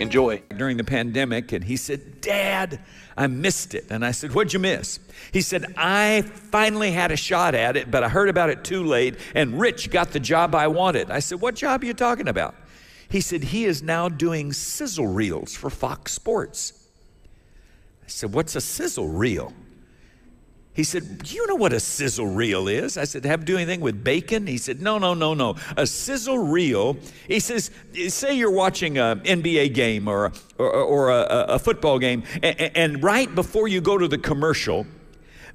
Enjoy. During the pandemic, and he said, Dad, I missed it. And I said, What'd you miss? He said, I finally had a shot at it, but I heard about it too late, and Rich got the job I wanted. I said, What job are you talking about? He said, He is now doing sizzle reels for Fox Sports. I said, What's a sizzle reel? He said, Do you know what a sizzle reel is? I said, Have to do anything with bacon? He said, No, no, no, no. A sizzle reel, he says, Say you're watching an NBA game or, a, or, or a, a, football game, and, and right before you go to the commercial,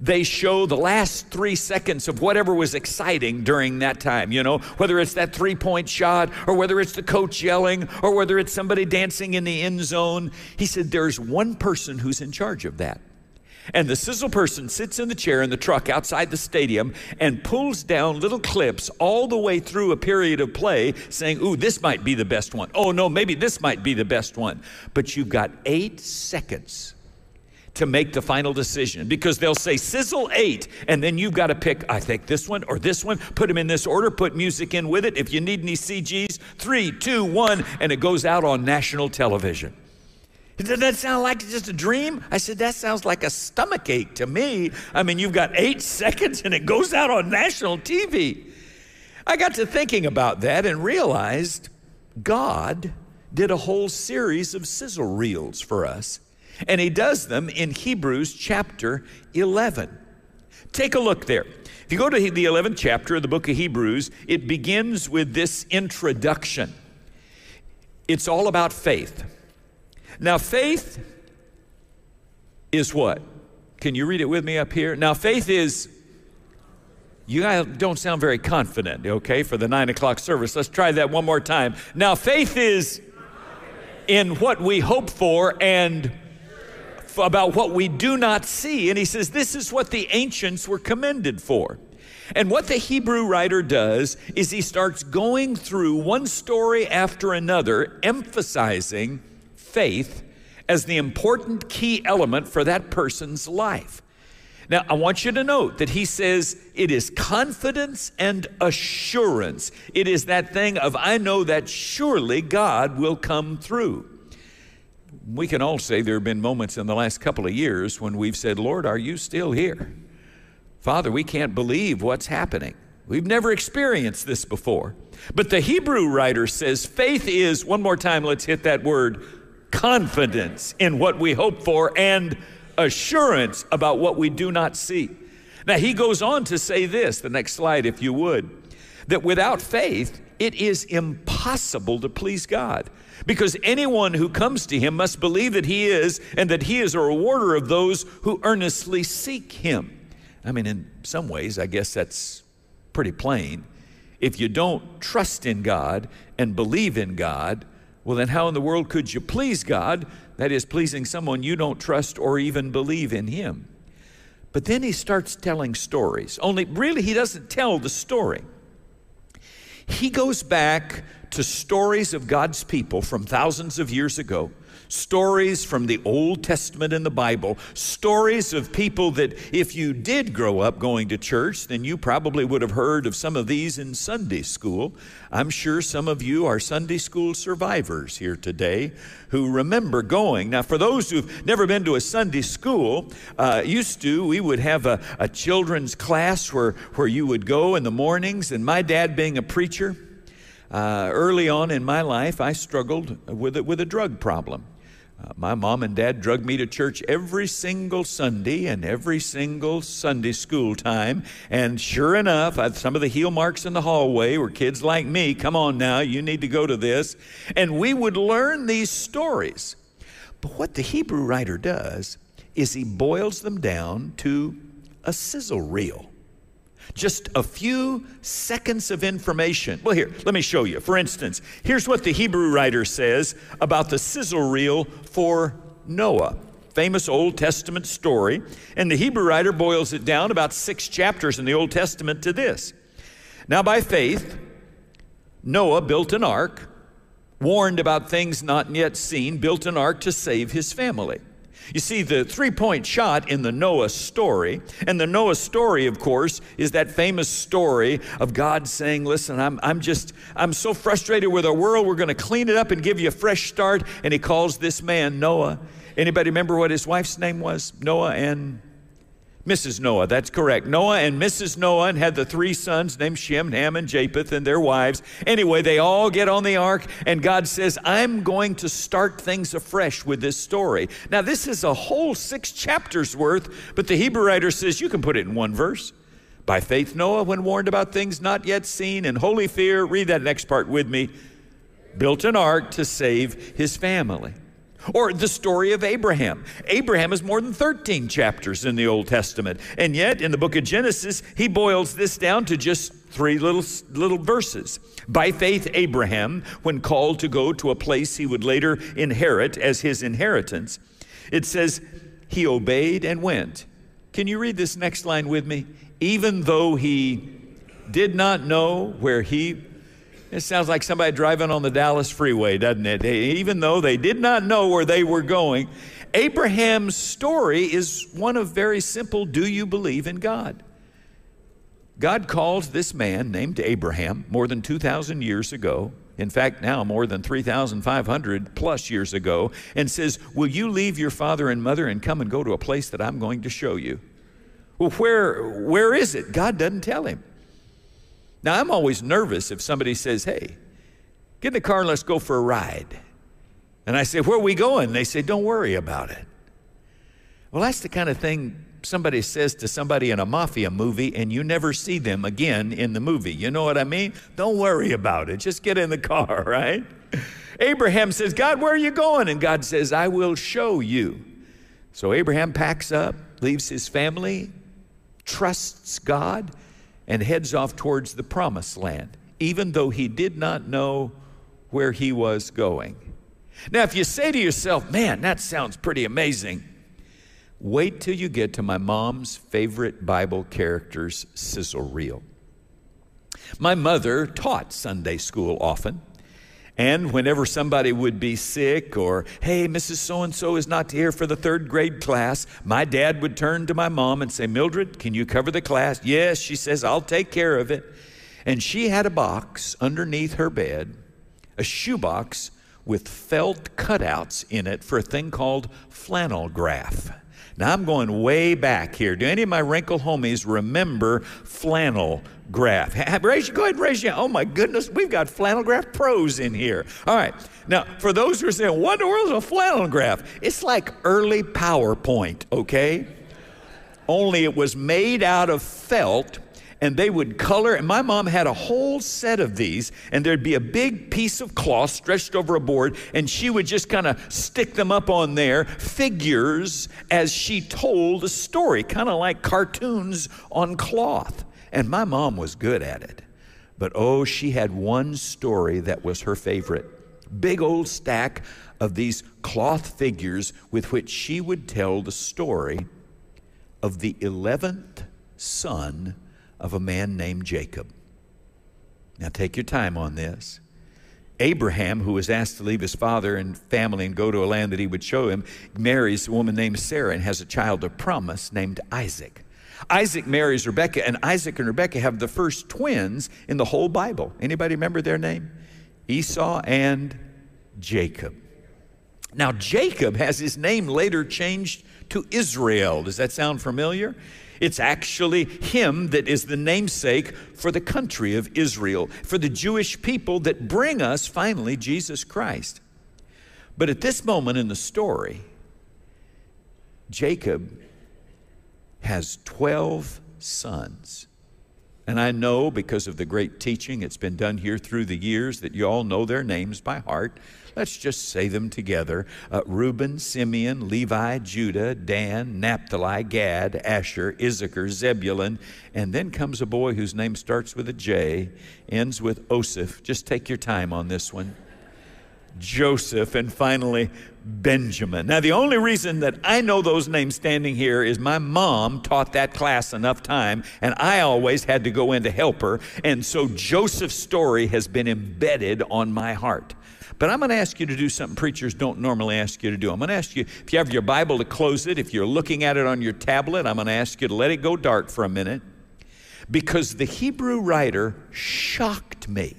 they show the last three seconds of whatever was exciting during that time, you know, whether it's that three point shot or whether it's the coach yelling or whether it's somebody dancing in the end zone. He said, There's one person who's in charge of that. And the sizzle person sits in the chair in the truck outside the stadium and pulls down little clips all the way through a period of play saying, Ooh, this might be the best one. Oh, no, maybe this might be the best one. But you've got eight seconds to make the final decision because they'll say sizzle eight, and then you've got to pick, I think this one or this one, put them in this order, put music in with it. If you need any CGs, three, two, one, and it goes out on national television. Does that sound like just a dream? I said, That sounds like a stomach ache to me. I mean, you've got eight seconds and it goes out on national TV. I got to thinking about that and realized God did a whole series of sizzle reels for us. And He does them in Hebrews chapter 11. Take a look there. If you go to the 11th chapter of the book of Hebrews, it begins with this introduction. It's all about faith. Now, faith is what? Can you read it with me up here? Now, faith is, you guys don't sound very confident, okay, for the nine o'clock service. Let's try that one more time. Now, faith is in what we hope for and about what we do not see. And he says, This is what the ancients were commended for. And what the Hebrew writer does is he starts going through one story after another, emphasizing faith as the important key element for that person's life. Now, I want you to note that he says it is confidence and assurance. It is that thing of, I know that surely God will come through. We can all say there have been moments in the last couple of years when we've said, Lord, are you still here? Father, we can't believe what's happening. We've never experienced this before. But the Hebrew writer says faith is, one more time, let's hit that word, confidence in what we hope for and assurance about what we do not see. Now, he goes on to say this, the next slide, if you would, that without faith, it is impossible to please God. Because anyone who comes to him must believe that he is, and that he is a rewarder of those who earnestly seek him. I mean, in some ways, I guess that's pretty plain. If you don't trust in God and believe in God, well, then how in the world could you please God? That is, pleasing someone you don't trust or even believe in Him. But then he starts telling stories, only really, he doesn't tell the story. He goes back to stories of God's people from thousands of years ago stories from the Old Testament in the Bible, stories of people that if you did grow up going to church, then you probably would have heard of some of these in Sunday school. I'm sure some of you are Sunday school survivors here today who remember going. Now, for those who've never been to a Sunday school, uh, used to, we would have a, a children's class where, where you would go in the mornings, and my dad being a preacher, uh, early on in my life, I struggled with, with a drug problem. Uh, my mom and dad drug me to church every single Sunday and every single Sunday school time. And sure enough, I, some of the heel marks in the hallway were kids like me. Come on now, you need to go to this. And we would learn these stories. But what the Hebrew writer does is he boils them down to a sizzle reel. Just a few seconds of information. Well, here, let me show you. For instance, here's what the Hebrew writer says about the sizzle reel for Noah. famous Old Testament story. And the Hebrew writer boils it down about six chapters in the Old Testament to this. Now, by faith, Noah built an ark, warned about things not yet seen, built an ark to save his family. You see, the three point shot in the Noah story, and the Noah story, of course, is that famous story of God saying, Listen, I'm, I'm just, I'm so frustrated with our world, we're going to clean it up and give you a fresh start. And he calls this man Noah. Anybody remember what his wife's name was? Noah and Mrs. Noah, that's correct. Noah and Mrs. Noah and had the three sons named Shem, Ham, and Japheth and their wives. Anyway, they all get on the ark, and God says, I'm going to start things afresh with this story. Now, this is a whole six chapters worth, but the Hebrew writer says you can put it in one verse. By faith, Noah, when warned about things not yet seen, in holy fear, read that next part with me, built an ark to save his family. Or the story of Abraham. Abraham is more than 13 chapters in the Old Testament. And yet, in the book of Genesis, he boils this down to just three little, little verses. By faith, Abraham, when called to go to a place he would later inherit as his inheritance, it says, he obeyed and went. Can you read this next line with me? Even though he did not know where he it sounds like somebody driving on the Dallas freeway, doesn't it? Even though they did not know where they were going. Abraham's story is one of very simple do you believe in God? God calls this man named Abraham more than 2,000 years ago, in fact, now more than 3,500 plus years ago, and says, Will you leave your father and mother and come and go to a place that I'm going to show you? Well, where, where is it? God doesn't tell him. Now, I'm always nervous if somebody says, hey, get in the car and let's go for a ride. And I say, where are we going? They say, don't worry about it. Well, that's the kind of thing somebody says to somebody in a mafia movie and you never see them again in the movie. You know what I mean? Don't worry about it. Just get in the car, right? Abraham says, God, where are you going? And God says, I will show you. So Abraham packs up, leaves his family, trusts God, and heads off towards the promised land, even though he did not know where he was going. Now, if you say to yourself, man, that sounds pretty amazing, wait till you get to my mom's favorite Bible character's sizzle reel. My mother taught Sunday school often. And whenever somebody would be sick or, hey, Mrs. So and so is not here for the third grade class, my dad would turn to my mom and say, Mildred, can you cover the class? Yes, she says, I'll take care of it. And she had a box underneath her bed, a shoebox with felt cutouts in it for a thing called flannel graph. Now I'm going way back here. Do any of my wrinkle homies remember flannel graph? Raise, go ahead raise your Oh my goodness, we've got flannel graph pros in here. All right. Now, for those who are saying, what in the world is a flannel graph? It's like early PowerPoint, okay? Only it was made out of felt and they would color. And my mom had a whole set of these, and there'd be a big piece of cloth stretched over a board, and she would just kind of stick them up on there, figures as she told a story, kind of like cartoons on cloth. And my mom was good at it. But oh, she had one story that was her favorite. Big old stack of these cloth figures with which she would tell the story of the 11th son of a man named Jacob. Now, take your time on this. Abraham, who was asked to leave his father and family and go to a land that he would show him, marries a woman named Sarah and has a child of promise named Isaac. Isaac marries Rebekah, and Isaac and Rebekah have the first twins in the whole Bible. Anybody remember their name? Esau and Jacob. Now, Jacob has his name later changed to Israel. Does that sound familiar? It's actually him that is the namesake for the country of Israel, for the Jewish people that bring us finally Jesus Christ. But at this moment in the story, Jacob has 12 sons. And I know because of the great teaching it's been done here through the years that you all know their names by heart. Let's just say them together uh, Reuben, Simeon, Levi, Judah, Dan, Naphtali, Gad, Asher, Issachar, Zebulun, and then comes a boy whose name starts with a J, ends with Osiph. Just take your time on this one. Joseph, and finally Benjamin. Now, the only reason that I know those names standing here is my mom taught that class enough time, and I always had to go in to help her. And so Joseph's story has been embedded on my heart. But I'm going to ask you to do something preachers don't normally ask you to do. I'm going to ask you, if you have your Bible, to close it. If you're looking at it on your tablet, I'm going to ask you to let it go dark for a minute. Because the Hebrew writer shocked me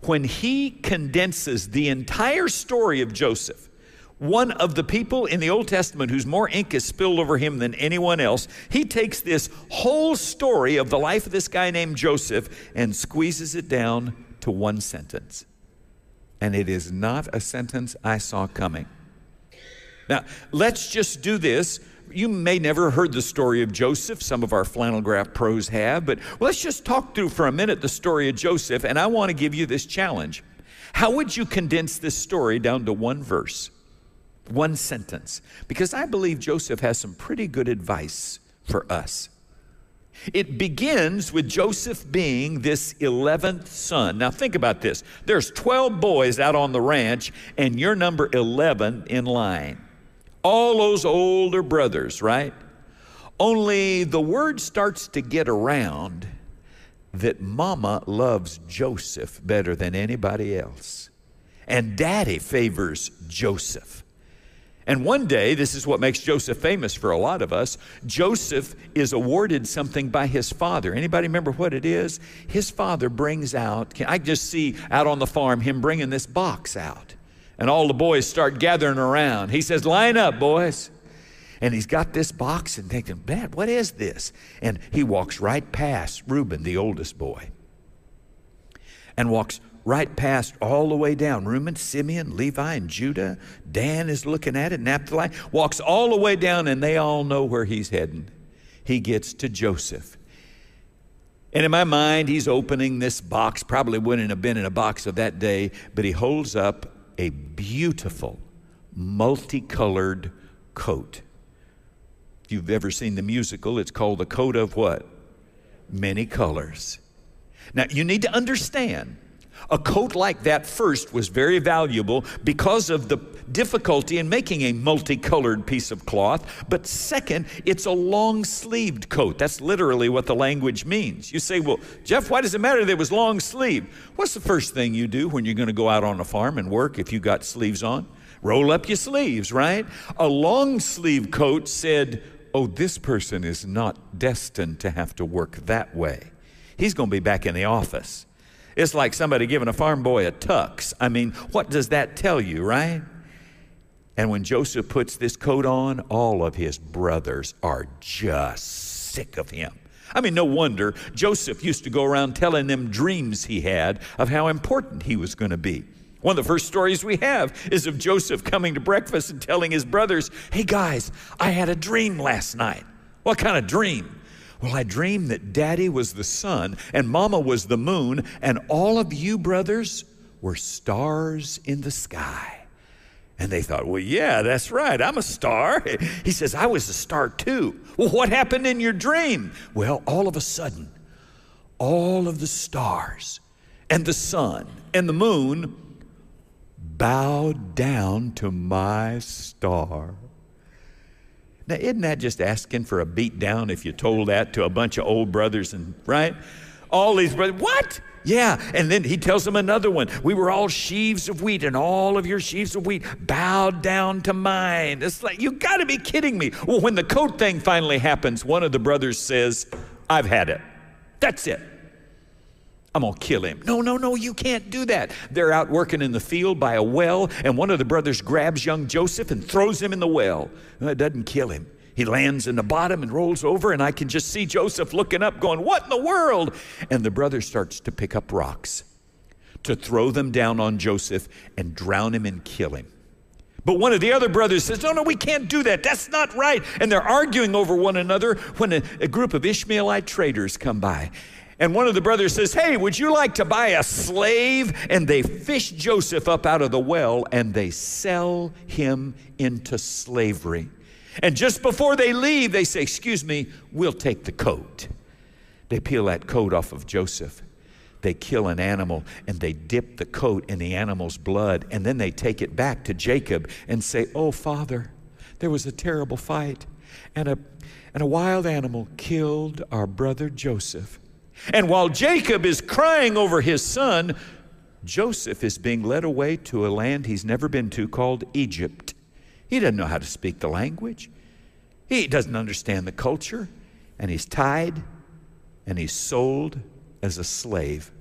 when he condenses the entire story of Joseph, one of the people in the Old Testament whose more ink is spilled over him than anyone else, he takes this whole story of the life of this guy named Joseph and squeezes it down to one sentence. And it is not a sentence I saw coming. Now, let's just do this you may never heard the story of Joseph. Some of our flannel graph pros have, but let's just talk through for a minute the story of Joseph, and I want to give you this challenge. How would you condense this story down to one verse, one sentence? Because I believe Joseph has some pretty good advice for us. It begins with Joseph being this 11th son. Now, think about this there's 12 boys out on the ranch, and you're number 11 in line all those older brothers, right? Only the word starts to get around that mama loves Joseph better than anybody else. And daddy favors Joseph. And one day, this is what makes Joseph famous for a lot of us. Joseph is awarded something by his father. Anybody remember what it is? His father brings out, I just see out on the farm him bringing this box out. And all the boys start gathering around. He says, Line up, boys. And he's got this box and thinking, Man, what is this? And he walks right past Reuben, the oldest boy, and walks right past all the way down. Reuben, Simeon, Levi, and Judah. Dan is looking at it. Naphtali walks all the way down, and they all know where he's heading. He gets to Joseph. And in my mind, he's opening this box. Probably wouldn't have been in a box of that day, but he holds up a beautiful, multicolored coat. If you've ever seen the musical, it's called The Coat of what? Many colors. Now, you need to understand a coat like that first was very valuable because of the difficulty in making a multicolored piece of cloth. But second, it's a long sleeved coat. That's literally what the language means. You say, well, Jeff, why does it matter that it was long sleeved? What's the first thing you do when you're going to go out on a farm and work if you got sleeves on? Roll up your sleeves, right? A long sleeve coat said, oh, this person is not destined to have to work that way. He's going to be back in the office. It's like somebody giving a farm boy a tux. I mean, what does that tell you, right? And when Joseph puts this coat on, all of his brothers are just sick of him. I mean, no wonder Joseph used to go around telling them dreams he had of how important he was going to be. One of the first stories we have is of Joseph coming to breakfast and telling his brothers, Hey guys, I had a dream last night. What kind of dream? Well, I dreamed that daddy was the sun and mama was the moon, and all of you brothers were stars in the sky. And they thought, well, yeah, that's right. I'm a star. He says, I was a star too. Well, what happened in your dream? Well, all of a sudden, all of the stars and the sun and the moon bowed down to my star. Now, isn't that just asking for a beat down if you told that to a bunch of old brothers and, right? All these brothers, what? Yeah, and then he tells them another one. We were all sheaves of wheat, and all of your sheaves of wheat bowed down to mine. It's like, you gotta be kidding me. Well, when the coat thing finally happens, one of the brothers says, I've had it. That's it. I'm gonna kill him. No, no, no, you can't do that. They're out working in the field by a well, and one of the brothers grabs young Joseph and throws him in the well. It doesn't kill him. He lands in the bottom and rolls over, and I can just see Joseph looking up, going, What in the world? And the brother starts to pick up rocks to throw them down on Joseph and drown him and kill him. But one of the other brothers says, No, no, we can't do that. That's not right. And they're arguing over one another when a, a group of Ishmaelite traders come by. And one of the brothers says, Hey, would you like to buy a slave? And they fish Joseph up out of the well and they sell him into slavery. And just before they leave, they say, Excuse me, we'll take the coat. They peel that coat off of Joseph. they kill an animal and they dip the coat in the animal's blood, and then they take it back to Jacob and say, Oh, Father, there was a terrible fight, and a, and a wild animal killed our brother Joseph. And while Jacob is crying over his son, Joseph is being led away to a land he's never been to called Egypt. He doesn't know how to speak the language, he doesn't understand the culture, and he's tied and he's sold as a slave.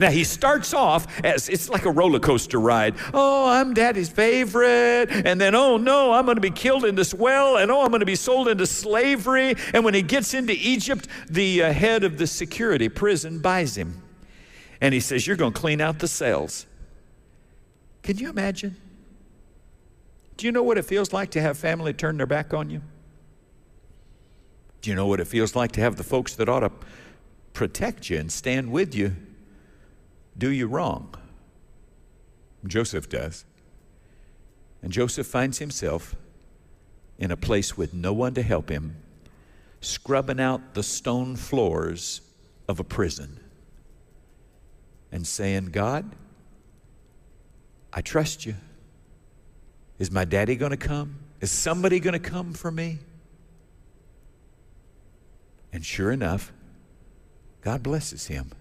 Now he starts off as it's like a roller coaster ride. Oh, I'm daddy's favorite. And then, oh no, I'm going to be killed in this well. And oh, I'm going to be sold into slavery. And when he gets into Egypt, the uh, head of the security prison buys him. And he says, You're going to clean out the cells. Can you imagine? Do you know what it feels like to have family turn their back on you? Do you know what it feels like to have the folks that ought to protect you and stand with you do you wrong. Joseph does. And Joseph finds himself in a place with no one to help him, scrubbing out the stone floors of a prison and saying, God, I trust you. Is my daddy going to come? Is somebody going to come for me? And sure enough, God blesses him.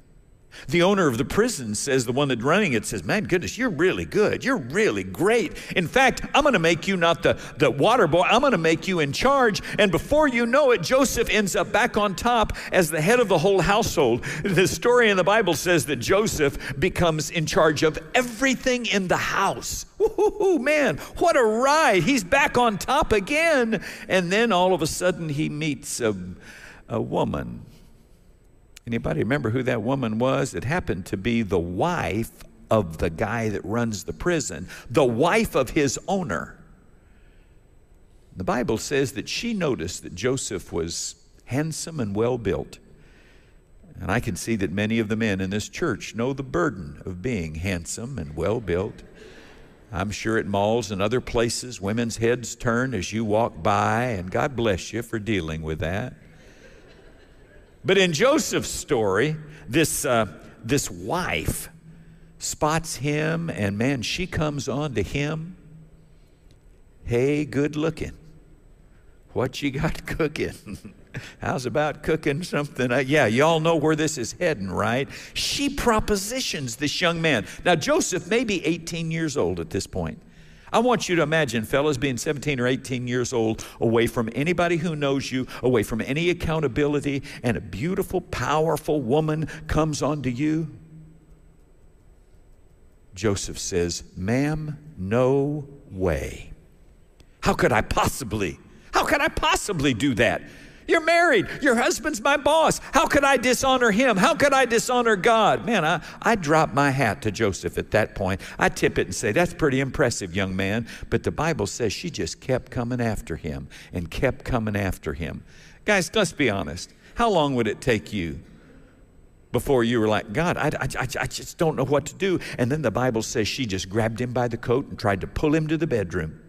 The owner of the prison says, the one that's running it says, Man, goodness, you're really good. You're really great. In fact, I'm going to make you not the, the water boy, I'm going to make you in charge. And before you know it, Joseph ends up back on top as the head of the whole household. The story in the Bible says that Joseph becomes in charge of everything in the house. Man, what a ride. He's back on top again. And then all of a sudden, he meets a, a woman Anybody remember who that woman was? It happened to be the wife of the guy that runs the prison, the wife of his owner. The Bible says that she noticed that Joseph was handsome and well built. And I can see that many of the men in this church know the burden of being handsome and well built. I'm sure at malls and other places, women's heads turn as you walk by, and God bless you for dealing with that. But in Joseph's story, this, uh, this wife spots him, and man, she comes on to him. Hey, good looking. What you got cooking? How's about cooking something? Uh, yeah, y'all know where this is heading, right? She propositions this young man. Now, Joseph may be 18 years old at this point. I want you to imagine, fellas, being 17 or 18 years old, away from anybody who knows you, away from any accountability, and a beautiful, powerful woman comes onto you. Joseph says, Ma'am, no way. How could I possibly? How could I possibly do that? You're married. Your husband's my boss. How could I dishonor him? How could I dishonor God? Man, I, I drop my hat to Joseph at that point. I tip it and say, That's pretty impressive, young man. But the Bible says she just kept coming after him and kept coming after him. Guys, let's be honest. How long would it take you before you were like, God, I, I, I, just don't know what to do. And then the Bible says she just grabbed him by the coat and tried to pull him to the bedroom.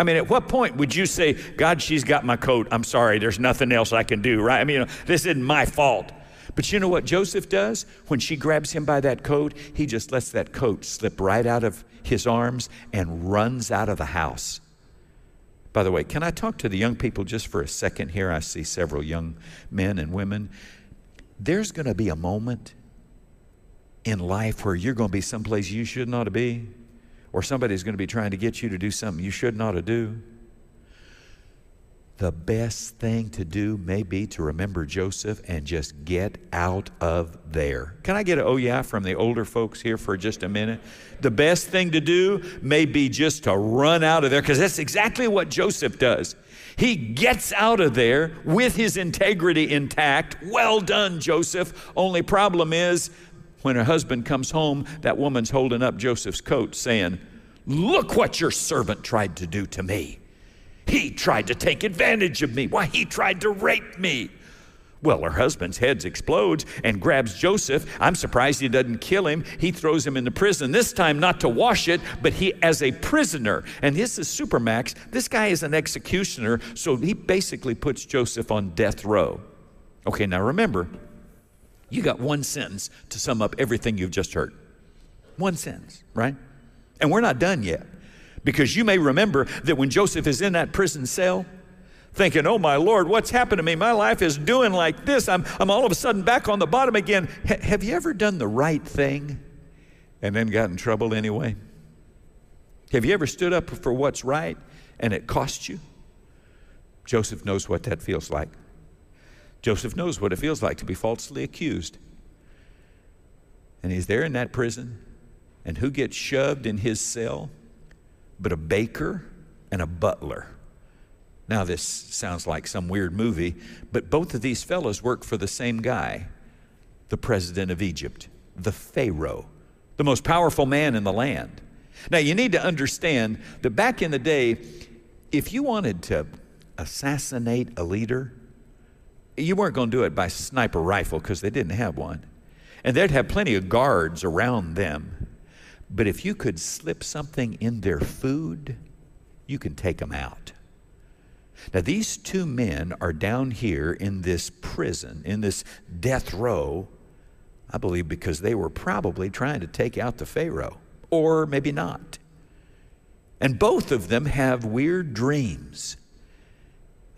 I mean, at what point would you say, God, she's got my coat. I'm sorry, there's nothing else I can do, right? I mean, you know, this isn't my fault. But you know what Joseph does? When she grabs him by that coat, he just lets that coat slip right out of his arms and runs out of the house. By the way, can I talk to the young people just for a second here? I see several young men and women. There's going to be a moment in life where you're going to be someplace you should not be or somebody's going to be trying to get you to do something you should not to do, the best thing to do may be to remember Joseph and just get out of there. Can I get an oh yeah from the older folks here for just a minute? The best thing to do may be just to run out of there because that's exactly what Joseph does. He gets out of there with his integrity intact. Well done, Joseph. Only problem is when her husband comes home, that woman's holding up Joseph's coat saying, Look what your servant tried to do to me. He tried to take advantage of me. Why, he tried to rape me. Well, her husband's head explodes and grabs Joseph. I'm surprised he doesn't kill him. He throws him into prison, this time not to wash it, but he as a prisoner. And this is Supermax. This guy is an executioner, so he basically puts Joseph on death row. Okay, now remember, You got one sentence to sum up everything you've just heard. One sentence, right? And we're not done yet. Because you may remember that when Joseph is in that prison cell, thinking, oh my Lord, what's happened to me? My life is doing like this. I'm, I'm all of a sudden back on the bottom again. H- have you ever done the right thing and then got in trouble anyway? Have you ever stood up for what's right and it cost you? Joseph knows what that feels like. Joseph knows what it feels like to be falsely accused. And he's there in that prison, and who gets shoved in his cell but a baker and a butler? Now, this sounds like some weird movie, but both of these fellows work for the same guy, the president of Egypt, the Pharaoh, the most powerful man in the land. Now, you need to understand that back in the day, if you wanted to assassinate a leader, you weren't going to do it by sniper rifle because they didn't have one. And they'd have plenty of guards around them. But if you could slip something in their food, you can take them out. Now, these two men are down here in this prison, in this death row, I believe because they were probably trying to take out the Pharaoh, or maybe not. And both of them have weird dreams.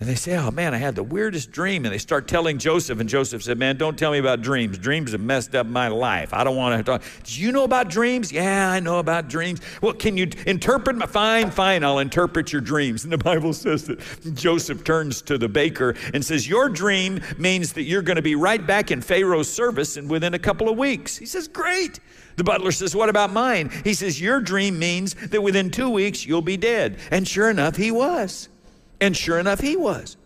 And they say, Oh man, I had the weirdest dream. And they start telling Joseph, and Joseph said, Man, don't tell me about dreams. Dreams have messed up my life. I don't want to talk. Do you know about dreams? Yeah, I know about dreams. Well, can you interpret my fine, fine, I'll interpret your dreams. And the Bible says that Joseph turns to the baker and says, Your dream means that you're going to be right back in Pharaoh's service and within a couple of weeks. He says, Great. The butler says, What about mine? He says, Your dream means that within two weeks you'll be dead. And sure enough, he was. And sure enough, he was.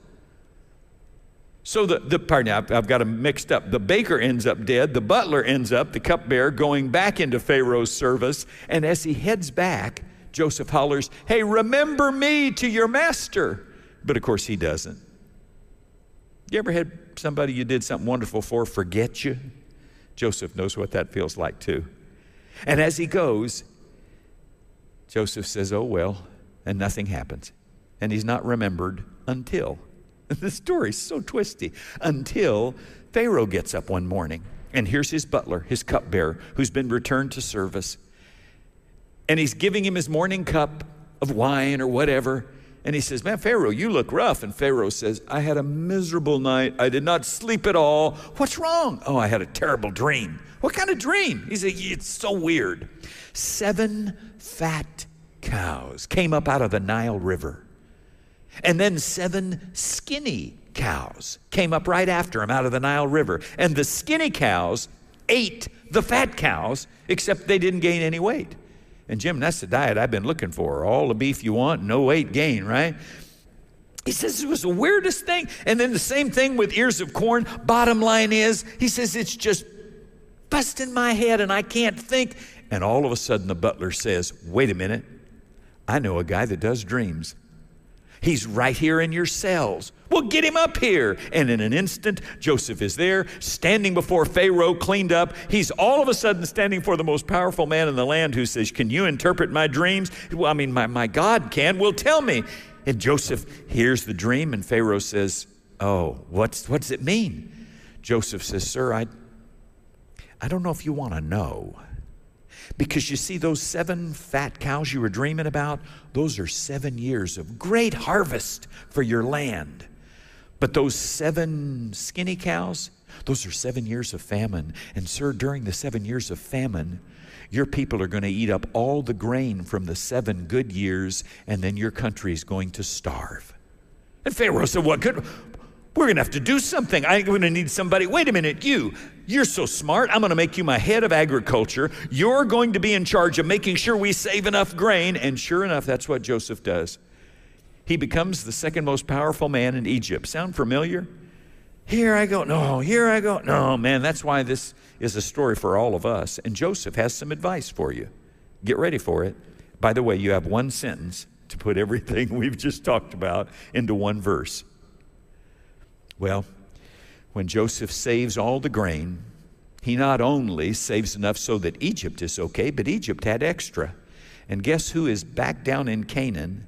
So the, the pardon, I've, I've got them mixed up. The baker ends up dead. The butler ends up, the cupbearer, going back into Pharaoh's service. And as he heads back, Joseph hollers, Hey, remember me to your master. But of course, he doesn't. You ever had somebody you did something wonderful for forget you? Joseph knows what that feels like too. And as he goes, Joseph says, Oh, well, and nothing happens and he's not remembered until. The story's so twisty. Until Pharaoh gets up one morning, and here's his butler, his cupbearer, who's been returned to service. And he's giving him his morning cup of wine or whatever. And he says, Man, Pharaoh, you look rough. And Pharaoh says, I had a miserable night. I did not sleep at all. What's wrong? Oh, I had a terrible dream. What kind of dream? He said, It's so weird. Seven fat cows came up out of the Nile River. And then seven skinny cows came up right after him out of the Nile River. And the skinny cows ate the fat cows, except they didn't gain any weight. And Jim, that's the diet I've been looking for. All the beef you want, no weight gain, right? He says it was the weirdest thing. And then the same thing with ears of corn. Bottom line is, he says it's just busting my head and I can't think. And all of a sudden the butler says, Wait a minute, I know a guy that does dreams. He's right here in your cells. Well, get him up here. And in an instant, Joseph is there, standing before Pharaoh, cleaned up. He's all of a sudden standing for the most powerful man in the land who says, Can you interpret my dreams? Well, I mean, my, my God can. Well, tell me. And Joseph hears the dream, and Pharaoh says, Oh, what's, what does it mean? Joseph says, Sir, I, I don't know if you want to know. Because you see, those seven fat cows you were dreaming about, those are seven years of great harvest for your land. But those seven skinny cows, those are seven years of famine. And, sir, during the seven years of famine, your people are going to eat up all the grain from the seven good years, and then your country is going to starve. And Pharaoh said, What good? We're going to have to do something. I'm going to need somebody. Wait a minute, you. You're so smart. I'm going to make you my head of agriculture. You're going to be in charge of making sure we save enough grain. And sure enough, that's what Joseph does. He becomes the second most powerful man in Egypt. Sound familiar? Here I go. No, here I go. No, man, that's why this is a story for all of us. And Joseph has some advice for you. Get ready for it. By the way, you have one sentence to put everything we've just talked about into one verse. Well, when Joseph saves all the grain, he not only saves enough so that Egypt is okay, but Egypt had extra. And guess who is back down in Canaan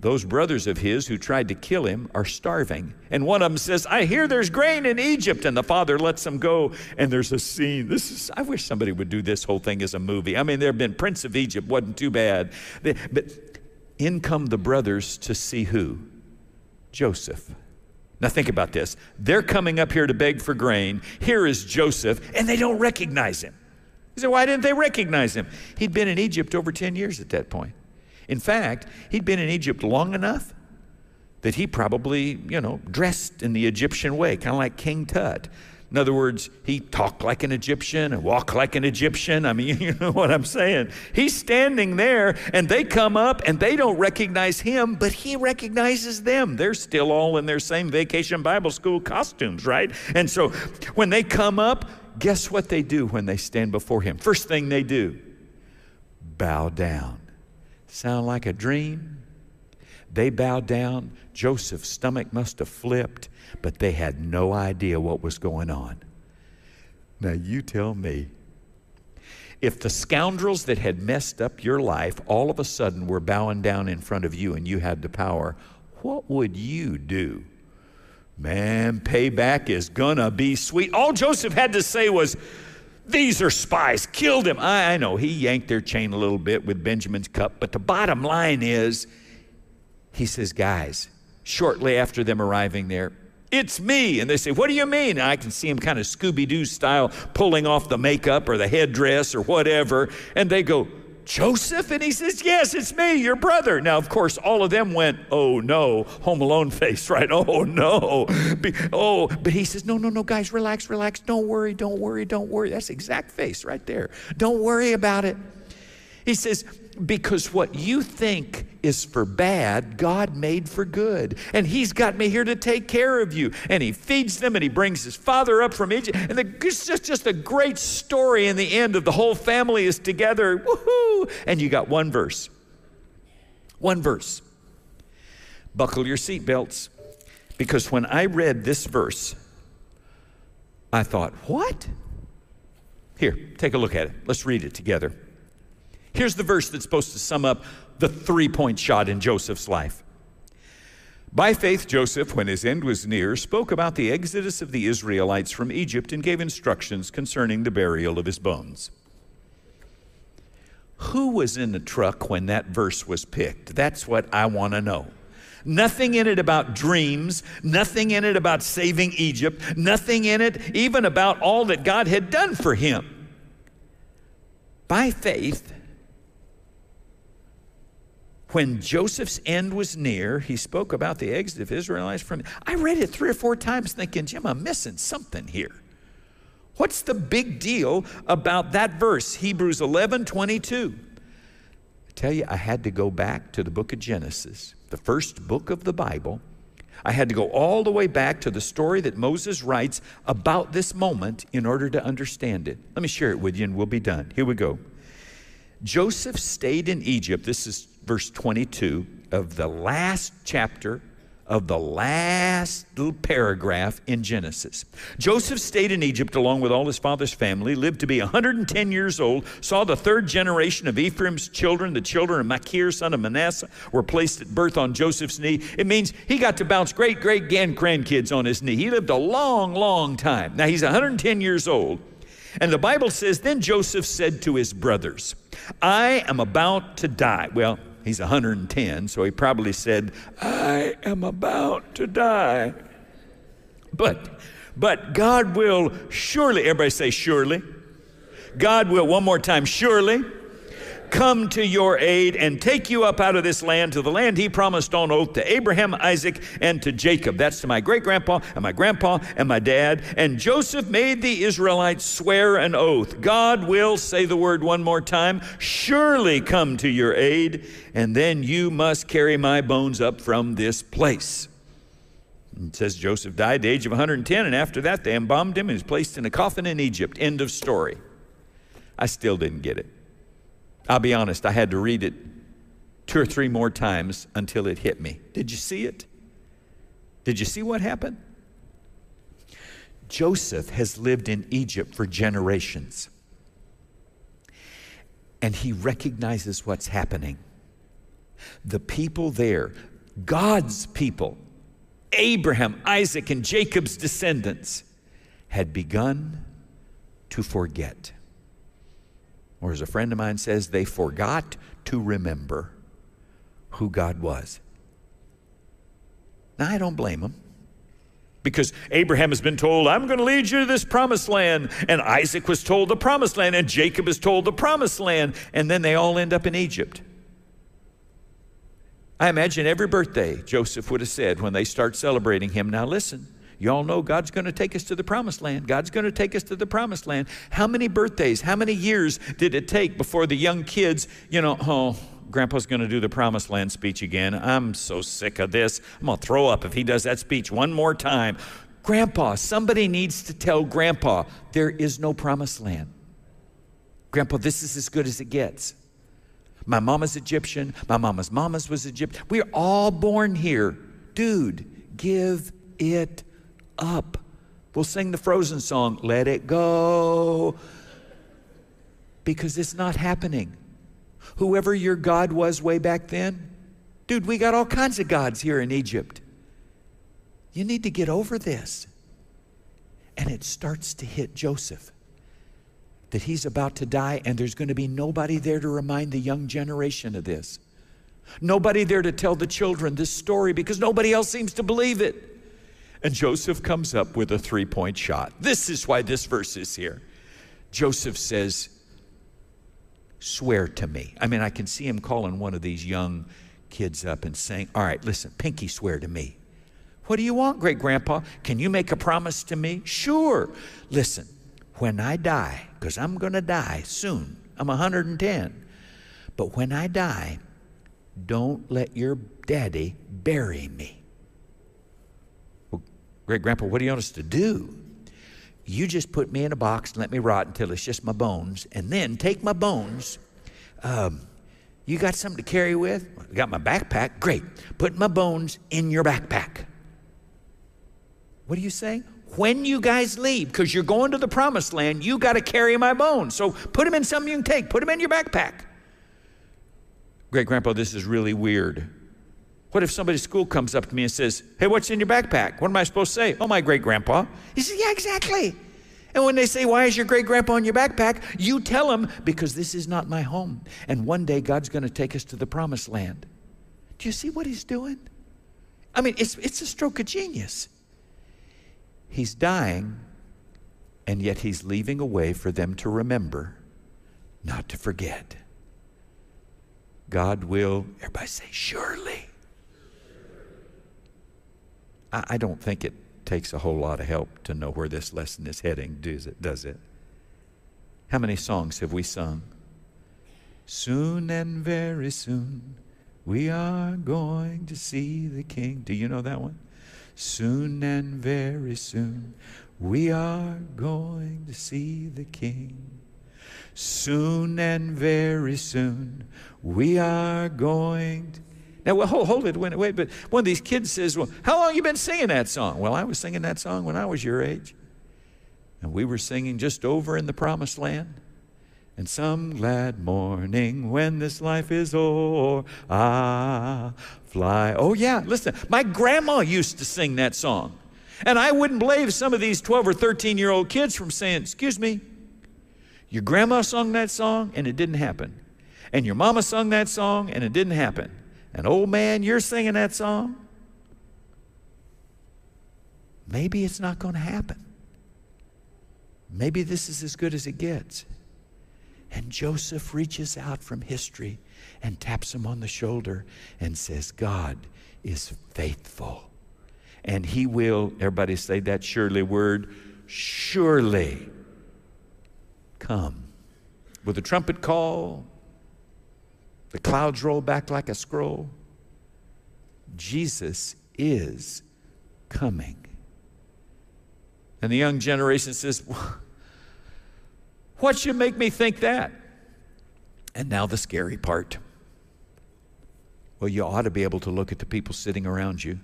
those brothers of his who tried to kill him are starving. And one of them says, I hear there's grain in Egypt. And the father lets them go. And there's a scene. This is, I wish somebody would do this whole thing as a movie. I mean, there have been Prince of Egypt, wasn't too bad. But in come the brothers to see who? Joseph. Now think about this. They're coming up here to beg for grain. Here is Joseph, and they don't recognize him. He said, why didn't they recognize him? He'd been in Egypt over 10 years at that point. In fact, he'd been in Egypt long enough that he probably, you know, dressed in the Egyptian way, kind of like King Tut. In other words, he talked like an Egyptian and walked like an Egyptian. I mean, you know what I'm saying. He's standing there and they come up and they don't recognize him, but he recognizes them. They're still all in their same vacation Bible school costumes, right? And so when they come up, guess what they do when they stand before him? First thing they do bow down. Sound like a dream? They bow down. Joseph's stomach must have flipped, but they had no idea what was going on. Now, you tell me. If the scoundrels that had messed up your life all of a sudden were bowing down in front of you and you had the power, what would you do? Man, payback is gonna be sweet. All Joseph had to say was, these are spies, killed him. I, I know he yanked their chain a little bit with Benjamin's cup, but the bottom line is, he says, Guys, shortly after them arriving there, it's me. And they say, What do you mean? And I can see him kind of Scooby Doo style pulling off the makeup or the headdress or whatever. And they go, Joseph? And he says, Yes, it's me, your brother. Now, of course, all of them went, Oh no, Home Alone face, right? Oh no. Oh, but he says, No, no, no, guys, relax, relax. Don't worry, don't worry, don't worry. That's exact face right there. Don't worry about it. He says, because what you think is for bad, God made for good. And He's got me here to take care of you. And He feeds them and He brings His father up from Egypt. And the, it's just, just a great story in the end of the whole family is together. Woohoo! And you got one verse. One verse. Buckle your seatbelts. Because when I read this verse, I thought, what? Here, take a look at it. Let's read it together. Here's the verse that's supposed to sum up the three point shot in Joseph's life. By faith, Joseph, when his end was near, spoke about the exodus of the Israelites from Egypt and gave instructions concerning the burial of his bones. Who was in the truck when that verse was picked? That's what I want to know. Nothing in it about dreams, nothing in it about saving Egypt, nothing in it even about all that God had done for him. By faith, when Joseph's end was near, he spoke about the exit of Israelites from. I read it three or four times thinking, Jim, I'm missing something here. What's the big deal about that verse, Hebrews 11 22? I tell you, I had to go back to the book of Genesis, the first book of the Bible. I had to go all the way back to the story that Moses writes about this moment in order to understand it. Let me share it with you and we'll be done. Here we go. Joseph stayed in Egypt. This is verse 22 of the last chapter of the last little paragraph in Genesis. Joseph stayed in Egypt along with all his father's family, lived to be 110 years old, saw the third generation of Ephraim's children, the children of Machir, son of Manasseh, were placed at birth on Joseph's knee. It means he got to bounce great great grand, grandkids on his knee. He lived a long, long time. Now he's 110 years old. And the Bible says, Then Joseph said to his brothers, I am about to die. Well, he's 110, so he probably said, I am about to die. But, but God will surely, everybody say, surely. God will, one more time, surely come to your aid and take you up out of this land to the land he promised on oath to Abraham, Isaac, and to Jacob. That's to my great grandpa and my grandpa and my dad. And Joseph made the Israelites swear an oath God will, say the word one more time, surely come to your aid, and then you must carry my bones up from this place. It says Joseph died at the age of 110, and after that they embalmed him and was placed in a coffin in Egypt. End of story. I still didn't get it. I'll be honest, I had to read it two or three more times until it hit me. Did you see it? Did you see what happened? Joseph has lived in Egypt for generations. And he recognizes what's happening. The people there, God's people, Abraham, Isaac, and Jacob's descendants, had begun to forget. Or as a friend of mine says, they forgot to remember who God was. Now, I don't blame them. Because Abraham has been told, I'm going to lead you to this promised land. And Isaac was told the promised land. And Jacob is told the promised land. And then they all end up in Egypt. I imagine every birthday Joseph would have said when they start celebrating him, Now listen, you all know God's going to take us to the promised land. God's going to take us to the promised land. How many birthdays, how many years did it take before the young kids, you know, oh, Grandpa's going to do the promised land speech again. I'm so sick of this. I'm going to throw up if he does that speech one more time. Grandpa, somebody needs to tell Grandpa there is no promised land. Grandpa, this is as good as it gets. My mama's Egyptian. My mama's mama's was Egyptian. We're all born here. Dude, give it up. We'll sing the Frozen song, Let It Go, because it's not happening. Whoever your God was way back then, dude, we got all kinds of gods here in Egypt. You need to get over this. And it starts to hit Joseph that he's about to die, and there's going to be nobody there to remind the young generation of this. Nobody there to tell the children this story because nobody else seems to believe it. And Joseph comes up with a three point shot. This is why this verse is here. Joseph says, Swear to me. I mean, I can see him calling one of these young kids up and saying, All right, listen, Pinky, swear to me. What do you want, great grandpa? Can you make a promise to me? Sure. Listen, when I die, because I'm going to die soon, I'm 110, but when I die, don't let your daddy bury me. Great grandpa, what do you want us to do? You just put me in a box and let me rot until it's just my bones, and then take my bones. Um, you got something to carry with? I got my backpack. Great. Put my bones in your backpack. What are you saying? When you guys leave, because you're going to the promised land, you got to carry my bones. So put them in something you can take. Put them in your backpack. Great grandpa, this is really weird. What if somebody at school comes up to me and says, Hey, what's in your backpack? What am I supposed to say? Oh, my great grandpa. He says, Yeah, exactly. And when they say, Why is your great grandpa in your backpack? You tell them, Because this is not my home. And one day God's going to take us to the promised land. Do you see what he's doing? I mean, it's, it's a stroke of genius. He's dying, and yet he's leaving a way for them to remember, not to forget. God will, everybody say, surely I, I don't think it takes a whole lot of help to know where this lesson is heading, does it? Does it? How many songs have we sung? Soon and very soon we are going to see the King. Do you know that one? Soon and very soon we are going to see the King. Soon and very soon we are going to now, well, hold, hold it, wait, but one of these kids says, Well, how long you been singing that song? Well, I was singing that song when I was your age. And we were singing just over in the promised land. And some glad morning when this life is o'er, ah, fly. Oh, yeah, listen, my grandma used to sing that song. And I wouldn't believe some of these 12 or 13 year old kids from saying, Excuse me, your grandma sung that song and it didn't happen. And your mama sung that song and it didn't happen. And old man, you're singing that song. Maybe it's not going to happen. Maybe this is as good as it gets. And Joseph reaches out from history and taps him on the shoulder and says, God is faithful. And he will, everybody say that surely word, surely come. With a trumpet call, the clouds roll back like a scroll. Jesus is coming. And the young generation says, What should make me think that? And now the scary part. Well, you ought to be able to look at the people sitting around you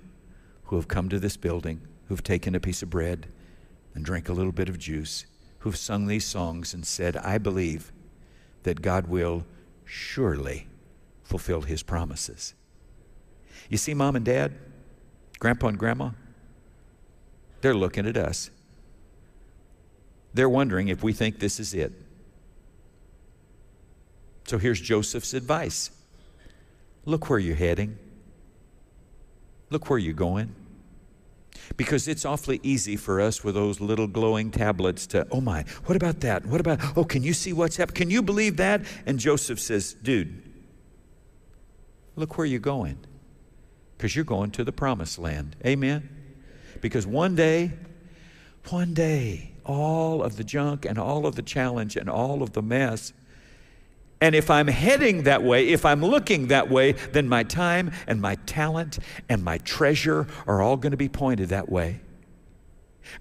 who have come to this building, who've taken a piece of bread and drank a little bit of juice, who've sung these songs and said, I believe that God will surely fulfilled his promises. You see, mom and dad, grandpa and grandma, they're looking at us. They're wondering if we think this is it. So here's Joseph's advice look where you're heading, look where you're going. Because it's awfully easy for us with those little glowing tablets to, oh my, what about that? What about, oh, can you see what's happening? Can you believe that? And Joseph says, dude, look where you're going. Because you're going to the promised land. Amen? Because one day, one day, all of the junk and all of the challenge and all of the mess and if I'm heading that way, if I'm looking that way, then my time and my talent and my treasure are all going to be pointed that way.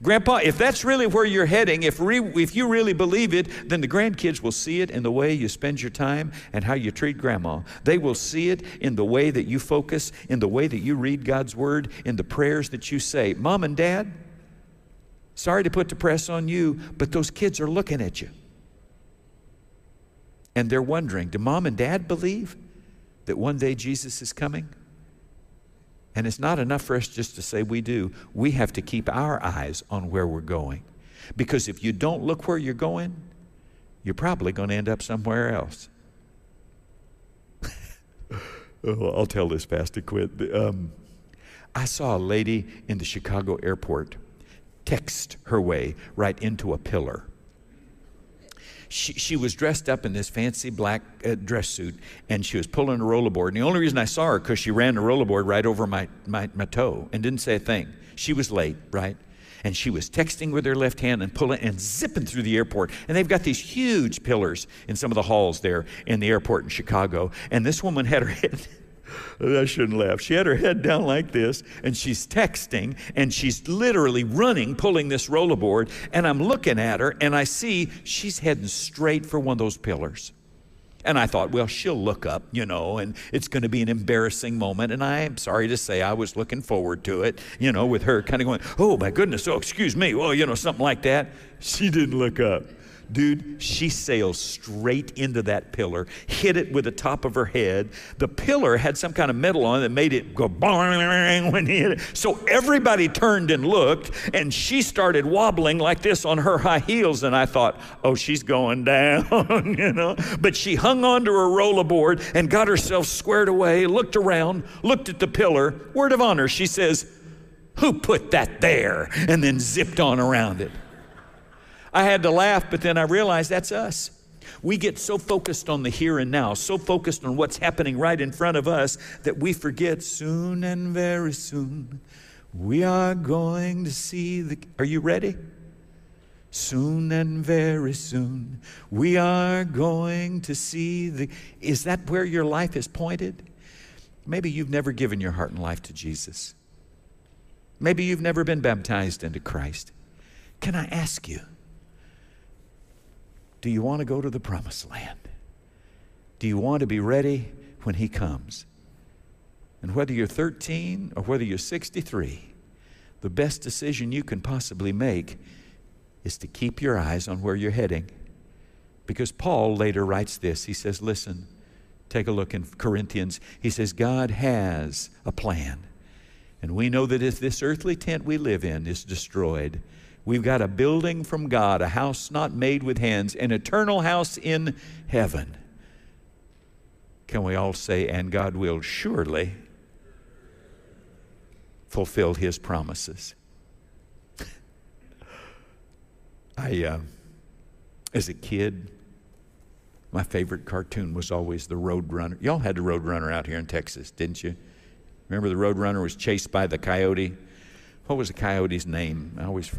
Grandpa, if that's really where you're heading, if, re, if you really believe it, then the grandkids will see it in the way you spend your time and how you treat grandma. They will see it in the way that you focus, in the way that you read God's word, in the prayers that you say. Mom and dad, sorry to put the press on you, but those kids are looking at you. And they're wondering do mom and dad believe that one day Jesus is coming? And it's not enough for us just to say we do. We have to keep our eyes on where we're going. Because if you don't look where you're going, you're probably going to end up somewhere else. oh, I'll tell this fast to quit. Um, I saw a lady in the Chicago airport text her way right into a pillar she, she was dressed up in this fancy black uh, dress suit and she was pulling a rollerboard. And the only reason I saw her because she ran the rollerboard right over my, my, my toe and didn't say a thing. She was late, right? and she was texting with her left hand and pulling and zipping through the airport. And they've got these huge pillars in some of the halls there in the airport in Chicago. And this woman had her head I shouldn't laugh. She had her head down like this, and she's texting, and she's literally running, pulling this rollerboard. And I'm looking at her, and I see she's heading straight for one of those pillars. And I thought, well, she'll look up, you know, and it's going to be an embarrassing moment. And I'm sorry to say, I was looking forward to it, you know, with her kind of going, oh, my goodness, oh, excuse me, well, you know, something like that. She didn't look up. Dude, she sailed straight into that pillar, hit it with the top of her head. The pillar had some kind of metal on it that made it go bang when he hit it. So everybody turned and looked, and she started wobbling like this on her high heels. And I thought, oh, she's going down, you know. But she hung onto her rollerboard and got herself squared away, looked around, looked at the pillar. Word of honor, she says, Who put that there? And then zipped on around it. I had to laugh, but then I realized that's us. We get so focused on the here and now, so focused on what's happening right in front of us, that we forget soon and very soon we are going to see the. Are you ready? Soon and very soon we are going to see the. Is that where your life is pointed? Maybe you've never given your heart and life to Jesus. Maybe you've never been baptized into Christ. Can I ask you? Do you want to go to the promised land? Do you want to be ready when He comes? And whether you're 13 or whether you're 63, the best decision you can possibly make is to keep your eyes on where you're heading. Because Paul later writes this. He says, Listen, take a look in Corinthians. He says, God has a plan. And we know that if this earthly tent we live in is destroyed, We've got a building from God, a house not made with hands, an eternal house in heaven. Can we all say, and God will surely fulfill his promises? I, uh, as a kid, my favorite cartoon was always the Roadrunner. Y'all had the Roadrunner out here in Texas, didn't you? Remember the Roadrunner was chased by the coyote? What was the coyote's name? I always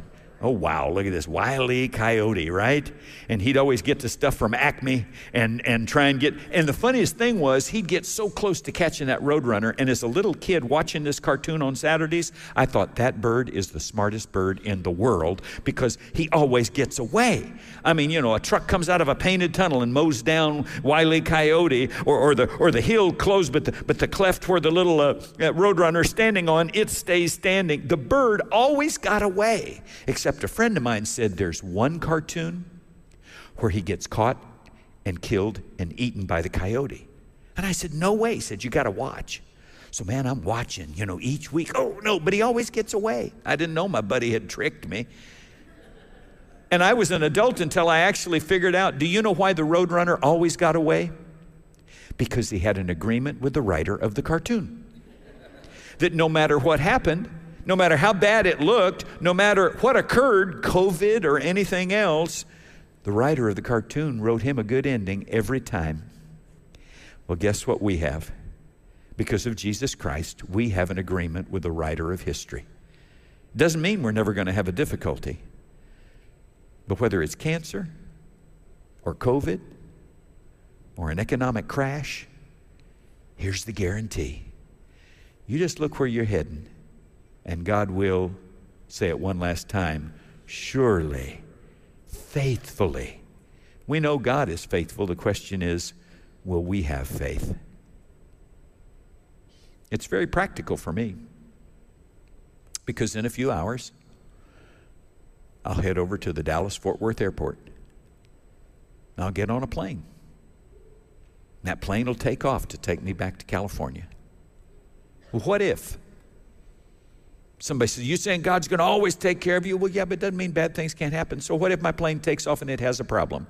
Oh, wow, look at this wily coyote, right? And he'd always get the stuff from Acme and, and try and get. And the funniest thing was, he'd get so close to catching that roadrunner. And as a little kid watching this cartoon on Saturdays, I thought that bird is the smartest bird in the world because he always gets away. I mean, you know, a truck comes out of a painted tunnel and mows down wily coyote, or, or, the, or the hill closed, but the, but the cleft where the little uh, uh roadrunner standing on, it stays standing. The bird always got away, except Except a friend of mine said there's one cartoon where he gets caught and killed and eaten by the coyote. And I said, No way. He said, You got to watch. So, man, I'm watching, you know, each week. Oh, no, but he always gets away. I didn't know my buddy had tricked me. And I was an adult until I actually figured out do you know why the Roadrunner always got away? Because he had an agreement with the writer of the cartoon. That no matter what happened, no matter how bad it looked, no matter what occurred, COVID or anything else, the writer of the cartoon wrote him a good ending every time. Well, guess what we have? Because of Jesus Christ, we have an agreement with the writer of history. Doesn't mean we're never going to have a difficulty. But whether it's cancer or COVID or an economic crash, here's the guarantee. You just look where you're heading, and God will say it one last time surely, faithfully. We know God is faithful. The question is, will we have faith? It's very practical for me because in a few hours, I'll head over to the Dallas Fort Worth Airport. I'll get on a plane. That plane will take off to take me back to California. What if? Somebody says, You saying God's going to always take care of you? Well, yeah, but it doesn't mean bad things can't happen. So, what if my plane takes off and it has a problem?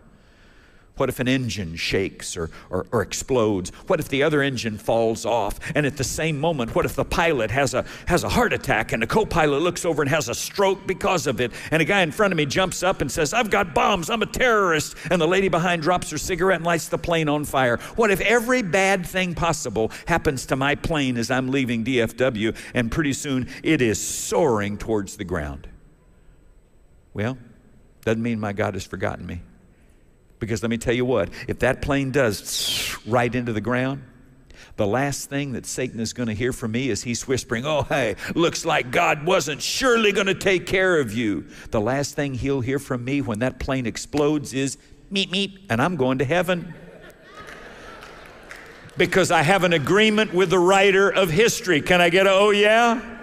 What if an engine shakes or, or, or, explodes? What if the other engine falls off? And at the same moment, what if the pilot has a, has a heart attack and the co pilot looks over and has a stroke because of it? And a guy in front of me jumps up and says, I've got bombs, I'm a terrorist. And the lady behind drops her cigarette and lights the plane on fire. What if every bad thing possible happens to my plane as I'm leaving DFW and pretty soon it is soaring towards the ground? Well, doesn't mean my God has forgotten me. Because let me tell you what, if that plane does right into the ground, the last thing that Satan is going to hear from me is he's whispering, Oh, hey, looks like God wasn't surely going to take care of you. The last thing he'll hear from me when that plane explodes is, Meet, meet, and I'm going to heaven. because I have an agreement with the writer of history. Can I get a oh yeah?